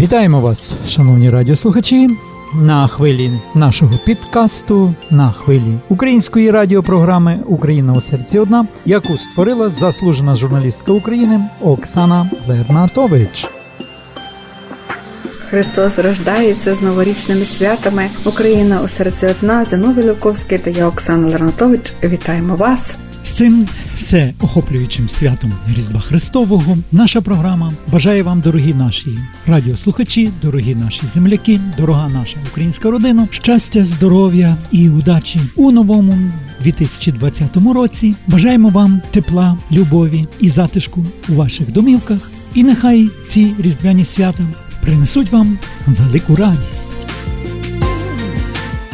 Вітаємо вас, шановні радіослухачі, на хвилі нашого підкасту, на хвилі української радіопрограми Україна у серці одна, яку створила заслужена журналістка України Оксана Лернатович. Христос рождається з новорічними святами. Україна у серці одна Зиновій Луковський та я Оксана Лернатович. Вітаємо вас. З цим все охоплюючим святом Різдва Христового наша програма бажає вам, дорогі наші радіослухачі, дорогі наші земляки, дорога наша українська родина, щастя, здоров'я і удачі у новому 2020 році. Бажаємо вам тепла, любові і затишку у ваших домівках. І нехай ці різдвяні свята принесуть вам велику радість.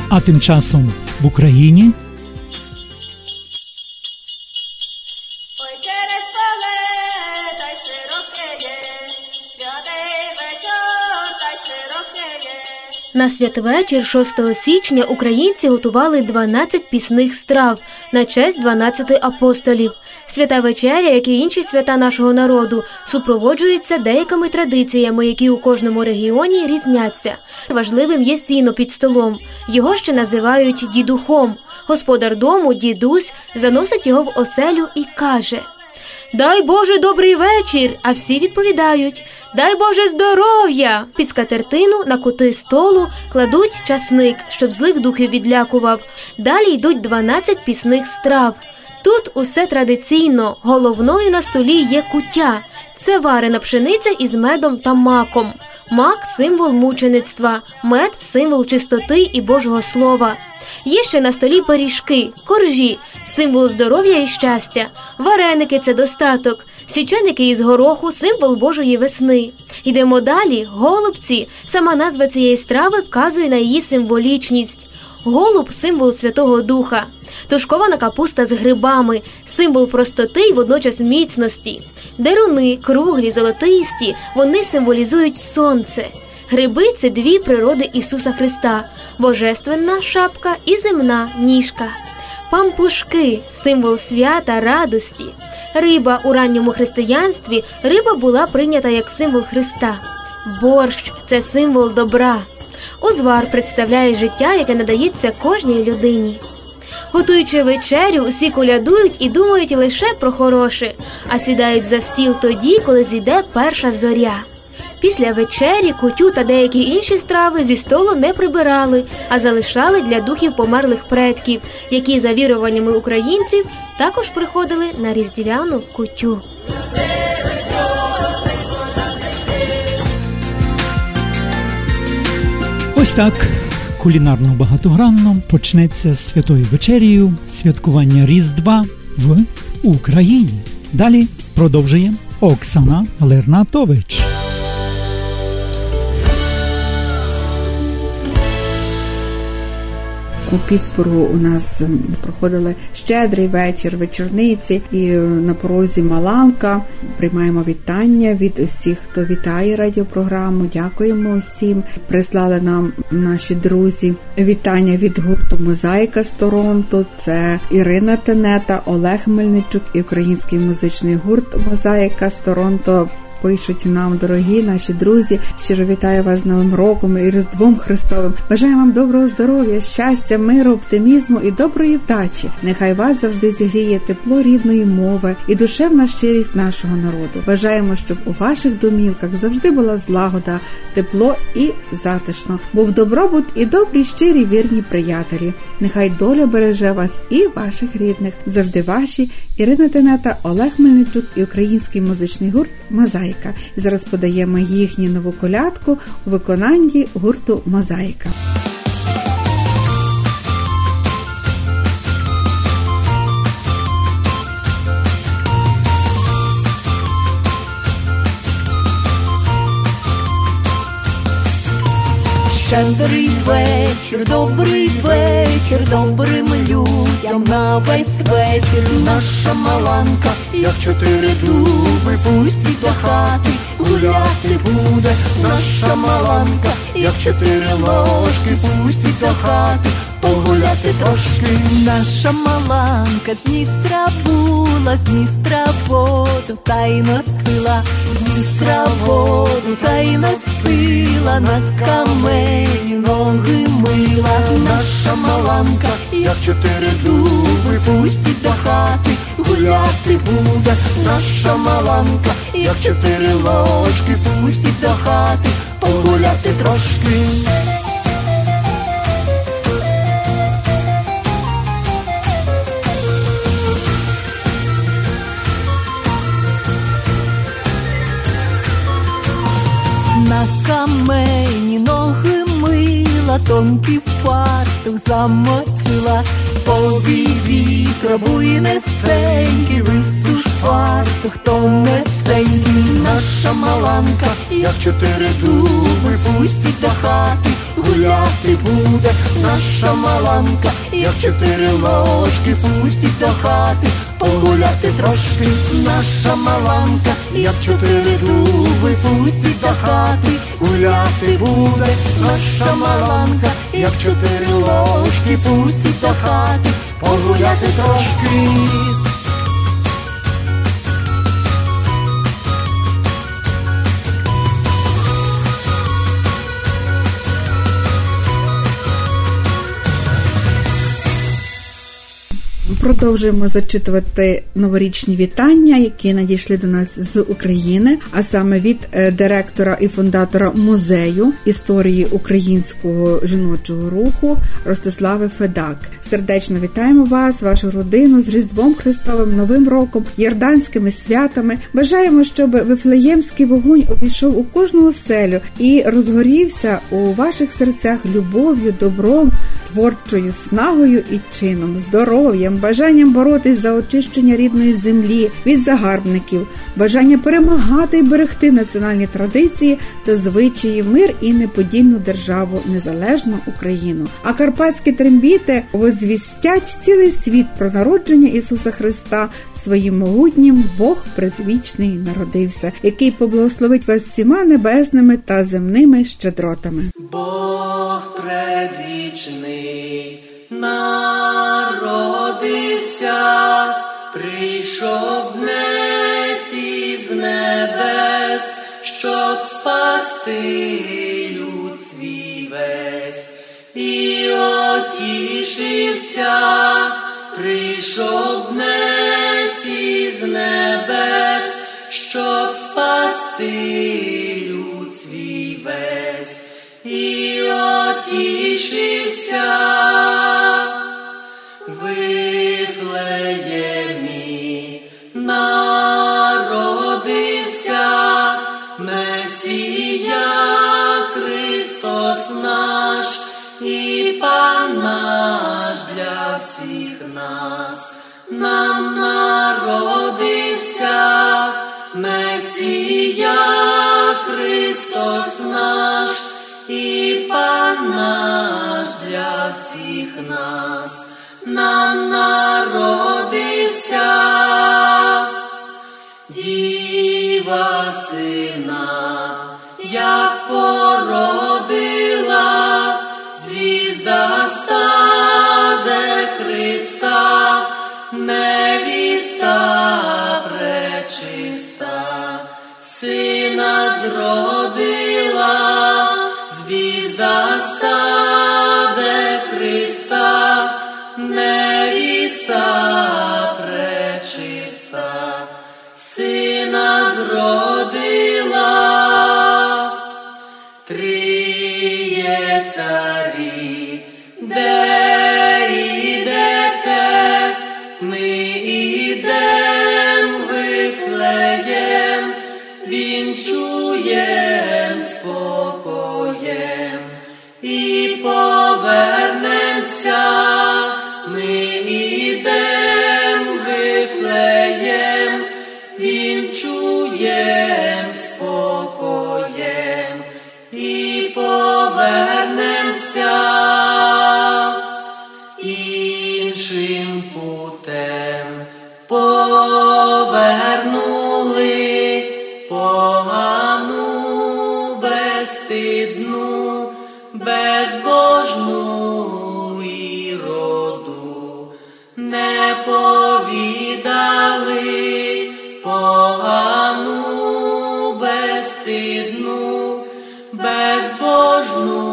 А тим часом в Україні. На святвечір 6 січня українці готували 12 пісних страв на честь 12 апостолів. Свята вечеря, як і інші свята нашого народу, супроводжується деякими традиціями, які у кожному регіоні різняться. Важливим є сіно під столом. Його ще називають дідухом. Господар дому, дідусь, заносить його в оселю і каже. Дай Боже добрий вечір. А всі відповідають Дай Боже здоров'я! Під скатертину на кути столу кладуть часник, щоб злих духів відлякував. Далі йдуть 12 пісних страв. Тут усе традиційно, головною на столі є куття. Це варена пшениця із медом та маком. Мак символ мучеництва, мед символ чистоти і Божого слова. Є ще на столі пиріжки, коржі, символ здоров'я і щастя, вареники це достаток, січеники із гороху, символ Божої весни. Йдемо далі, голубці. Сама назва цієї страви вказує на її символічність. Голуб символ Святого Духа, тушкована капуста з грибами, символ простоти й водночас міцності. Деруни, круглі, золотисті, вони символізують сонце. Гриби це дві природи Ісуса Христа, божественна шапка і земна ніжка. Пампушки символ свята, радості. Риба у ранньому християнстві риба була прийнята як символ Христа. Борщ це символ добра. Узвар представляє життя, яке надається кожній людині. Готуючи вечерю, усі колядують і думають лише про хороше, а сідають за стіл тоді, коли зійде перша зоря. Після вечері кутю та деякі інші страви зі столу не прибирали, а залишали для духів померлих предків, які, за віруваннями українців, також приходили на різдвяну кутю. Ось так кулінарно багатогранно почнеться з святою вечерією святкування Різдва в Україні. Далі продовжує Оксана Лернатович. У Піцбургу у нас проходили щедрий вечір, вечорниці, і на порозі Маланка приймаємо вітання від усіх, хто вітає радіопрограму. Дякуємо усім. Прислали нам наші друзі вітання від гурту Мозаїка з Торонто. Це Ірина Тенета, Олег Мельничук і український музичний гурт Мозаїка з Торонто пишуть нам, дорогі наші друзі. Щиро вітаю вас з Новим роком і Різдвом Христовим. Бажаю вам доброго здоров'я, щастя, миру, оптимізму і доброї вдачі. Нехай вас завжди зігріє тепло рідної мови і душевна щирість нашого народу. Бажаємо, щоб у ваших домівках завжди була злагода, тепло і затишно. Був добробут і добрі, щирі, вірні приятелі. Нехай доля береже вас і ваших рідних. Завжди ваші Ірина Тенета, Олег Мельничук і український музичний гурт Мазай. Мозаїка. Зараз подаємо їхню нову колядку у виконанні гурту Мозаїка. Щедрий вечір, добрий вечір, добрим людям на весь вечір. Наша маланка, як чотири дуби, пустить до хати, гуляти буде, наша маланка, як чотири ложки, пустить до хати, погуляти трошки. Наша маланка з Дністра була, з Дністра воду та й носила, з Дністра воду та й носила мила, на камені ноги мила, наша маланка, як чотири дуби, пустіть до хати, гуляти буде, наша маланка, як чотири ложки, пустіть до хати, погуляти трошки. Тонкий фартух замочила, Повій вітро буйнесенький, висуш фартух тонесенький, наша маланка, як чотири дуби, пустіть до хати, гуляти буде, наша маланка, як чотири ложки, пустіть до хати, погуляти трошки, наша маланка, як чотири дуби, гуляти буде, наша маланка, як чотири ложки, пустить до хати, погуляти трошки. Продовжуємо зачитувати новорічні вітання, які надійшли до нас з України, а саме від е, директора і фундатора музею історії українського жіночого руху Ростислави Федак. Сердечно вітаємо вас, вашу родину з Різдвом Христовим Новим роком, Йорданськими святами. Бажаємо, щоб вифлеємський вогонь обійшов у кожну оселю і розгорівся у ваших серцях любов'ю, добром, творчою снагою і чином, здоров'ям, бажанням боротись за очищення рідної землі від загарбників, бажання перемагати і берегти національні традиції та звичаї, мир і неподільну державу, незалежну Україну. А карпатські трембіти возвістять цілий світ про народження Ісуса Христа своїм могутнім Бог предвічний народився, який поблагословить вас всіма небесними та земними щедротами. Бог предвічний народився, прийшов днес із небес, щоб спасти люд свій весь, і отішився, прийшов днес із небес, щоб спасти отішився Вифлеємі народився Месія Христос наш і Пан наш для всіх нас, нам народився Месія Христос наш наш для всіх нас, нам народився, діва сина, як породила, hoje não.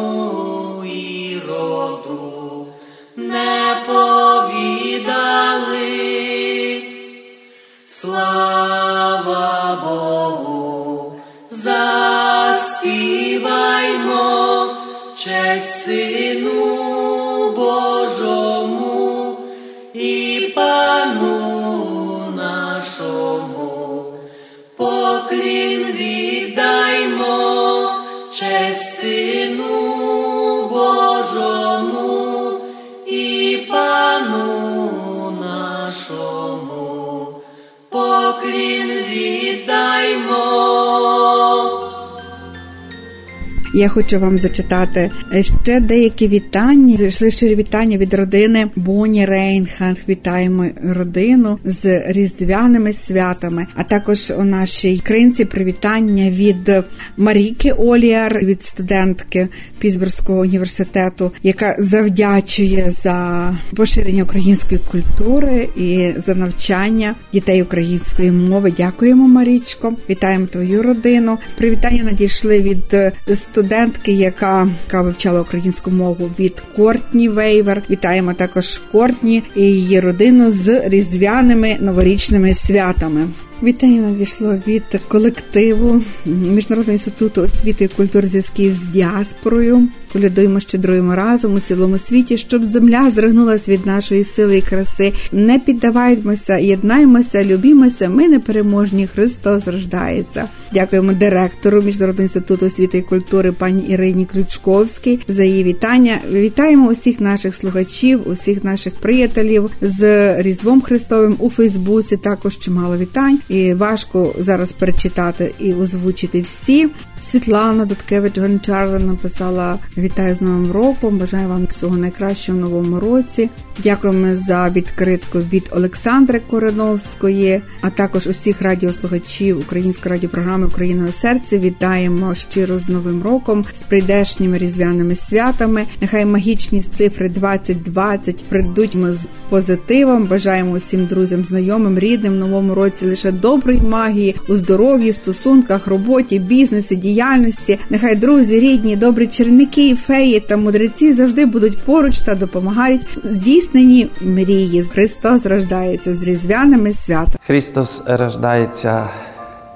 Я хочу вам зачитати ще деякі вітання. Зайшли щирі вітання від родини Боні Рейнханг. Вітаємо родину з різдвяними святами. А також у нашій кринці привітання від Маріки Оліар, від студентки Пітсбурзького університету, яка завдячує за поширення української культури і за навчання дітей української мови. Дякуємо, Марічко. Вітаємо твою родину. Привітання надійшли від студентів студентки, яка, яка вивчала українську мову від Кортні Вейвер. Вітаємо також Кортні і її родину з різдвяними новорічними святами. Вітання надійшло від колективу Міжнародного інституту освіти і культури зв'язків з діаспорою. Колядуємо, щедруємо разом у цілому світі, щоб земля зригнулась від нашої сили і краси. Не піддаваймося, єднаймося, любімося. Ми непереможні. Христос рождається. Дякуємо директору Міжнародного інституту освіти і культури пані Ірині Ключковській за її вітання. Вітаємо усіх наших слухачів, усіх наших приятелів з Різдвом Христовим у Фейсбуці. Також чимало вітань, і важко зараз перечитати і озвучити всі. Світлана Дудкевич Гончар написала Вітаю з Новим роком! Бажаю вам всього найкращого в новому році. Дякуємо за відкритку від Олександри Кореновської, а також усіх радіослухачів української радіопрограми Україна у серці. Вітаємо щиро з Новим роком, з прийдешніми різдвяними святами. Нехай магічні цифри 2020 прийдуть ми з позитивом. Бажаємо усім друзям, знайомим, рідним в новому році лише доброї магії у здоров'ї, стосунках, роботі, бізнесі, діяльності. Нехай друзі, рідні, добрі черники, феї та мудреці завжди будуть поруч та допомагають здійсненні мрії. Христос рождається з різдвяними святами. Христос рождається,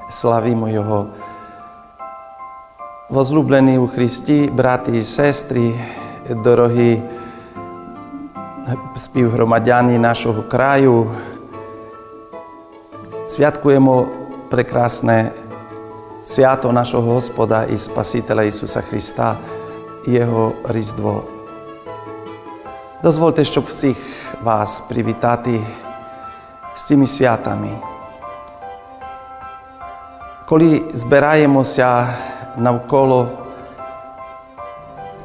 славімо Його. Возлюблені у Христі, браті і сестри, дорогі співгромадяни нашого краю, святкуємо прекрасне свято нашого Господа і Спасителя Ісуса Христа, Його Різдво. Дозвольте, щоб всіх вас привітати з цими святами. Коли збираємося навколо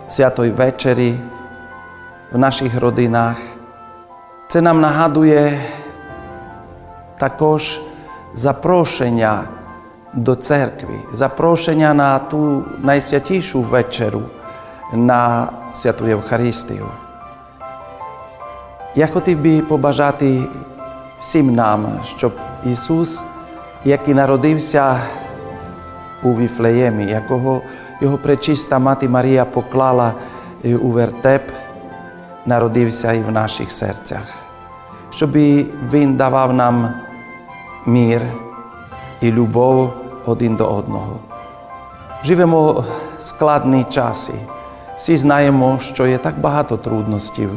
святої вечері в наших родинах, це нам нагадує також запрошення до церкви, запрошення на ту найсвятішу вечеру, на святу Євхаристію. Я хотів би побажати всім нам, щоб Ісус, який народився у Віфлеємі, якого його пречиста мати Марія поклала у вертеп, народився і в наших серцях, щоб Він давав нам мір і любов один до одного. Живемо складні часи. Всі знаємо, що є так багато трудностей.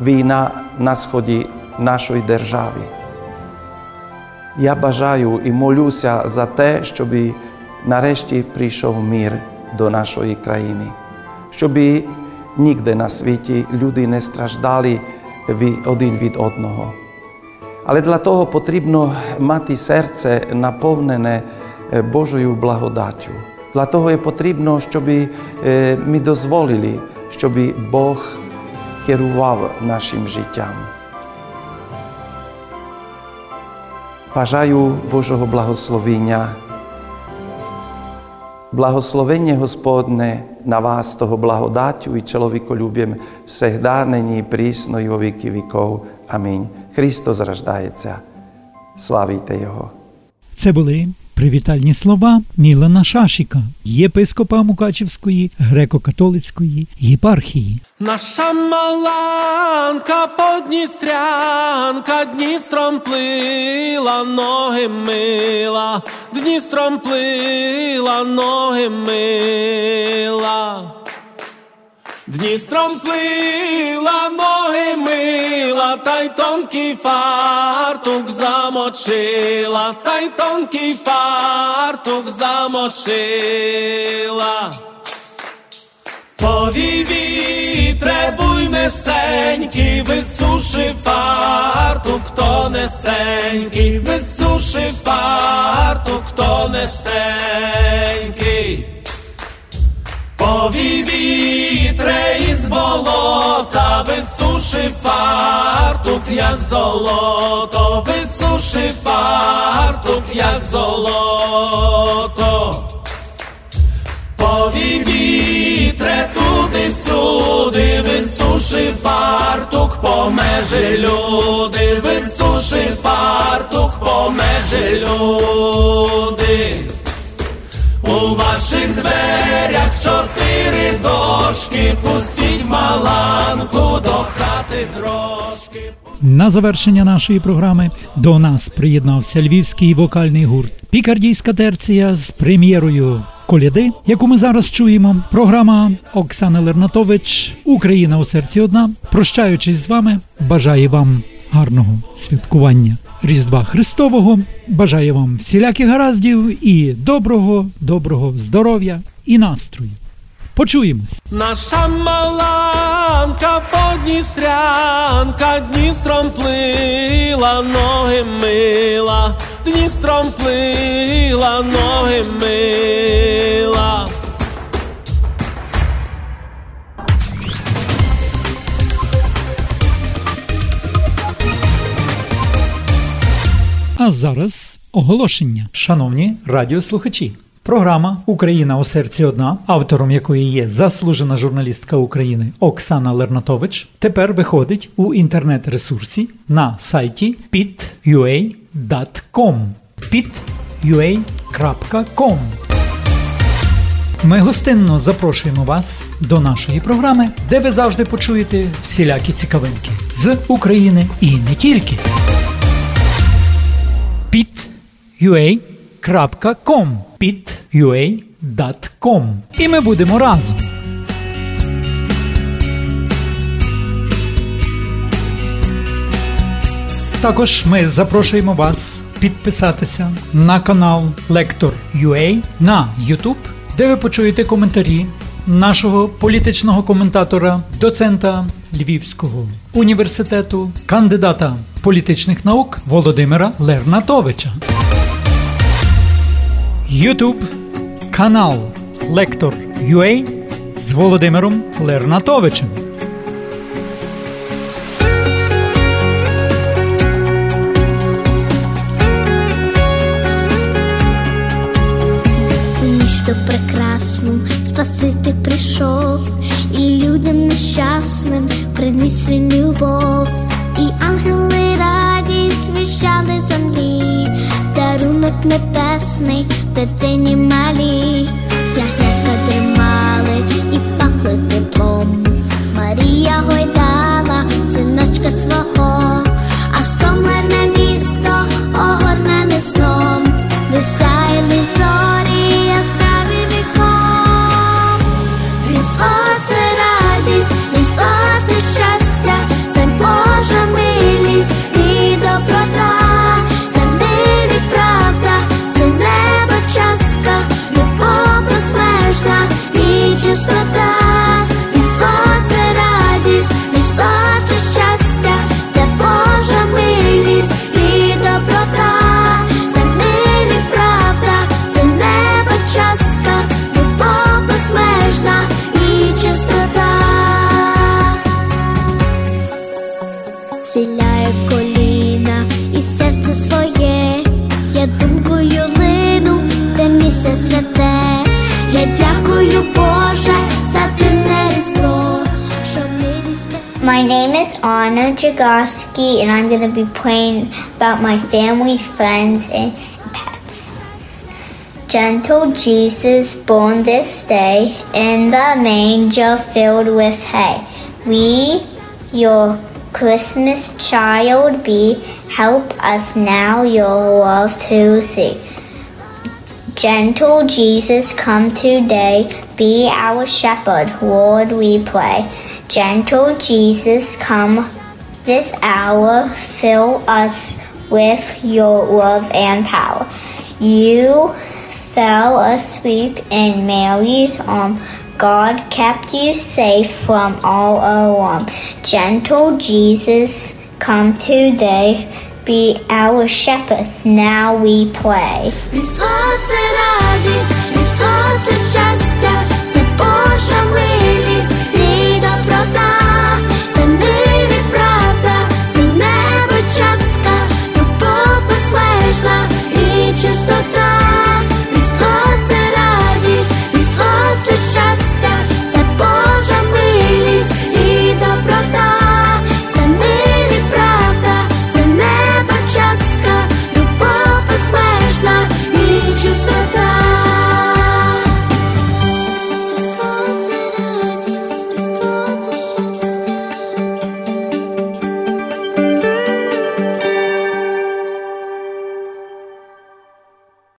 Війна на сході нашої держави. Я бажаю і молюся за те, щоб нарешті прийшов мир до нашої країни, щоб ніде на світі люди не страждали один від одного. Але для того потрібно мати серце наповнене Божою благодаттю. Для того є потрібно, щоб ми дозволили, щоб Бог керував нашим життям. Бажаю Божого благословення. Благословення Господне на вас, того благодаттю і чоловіколюб'ям всегда, нині і прісно, і во віки віков. Амінь. Христос рождається. Славіте Його. Це були привітальні слова Мілана Шашіка, єпископа Мукачівської греко-католицької єпархії. Наша маланка подністрянка Дністром плила, ноги мила, Дністром плила, ноги мила. Дністром плила, ноги мила, та й тонкий фартук замочила, та й тонкий фартук замочила. Повій вітре буйнесенький, висуши фартук, тонесенький, висуши фартук, тонесенький. Повій вітре із болота, висуши фартук, як золото, висуши фартук, як золото. Повій вітре туди сюди, висуши фартук, по межі люди, висуши фартук, по межі люди. У ваших дверях чотири дошки, пустіть маланку до хати трошки. На завершення нашої програми до нас приєднався львівський вокальний гурт Пікардійська терція з прем'єрою коляди, яку ми зараз чуємо. Програма Оксани Лернатович Україна у серці одна. Прощаючись з вами, бажає вам гарного святкування Різдва Христового. Бажаю вам всіляких гараздів і доброго, доброго здоров'я і настрою. Почуємось. Наша маланка подністрянка Дністром плила, ноги мила, Дністром плила, ноги мила. А зараз оголошення. Шановні радіослухачі. Програма Україна у серці одна, автором якої є заслужена журналістка України Оксана Лернатович, тепер виходить у інтернет-ресурсі на сайті pit.ua.com pit.ua.com Ми гостинно запрошуємо вас до нашої програми, де ви завжди почуєте всілякі цікавинки з України і не тільки. pit.ua.com pit.ua.com І ми будемо разом. Також ми запрошуємо вас підписатися на канал Lector.ua на YouTube, де ви почуєте коментарі нашого політичного коментатора, доцента Львівського університету, кандидата політичних наук Володимира Лернатовича. Ютуб канал Лектор UA з Володимиром Лернатовичем. Anna Jagoski, and I'm going to be playing about my family's friends and pets. Gentle Jesus, born this day in the manger filled with hay. We, your Christmas child, be. Help us now your love to see. Gentle Jesus, come today. Be our shepherd, Lord, we pray. Gentle Jesus, come this hour, fill us with your love and power. You fell asleep in Mary's arm. God kept you safe from all alarm. Gentle Jesus, come today. Be our shepherd, now we pray.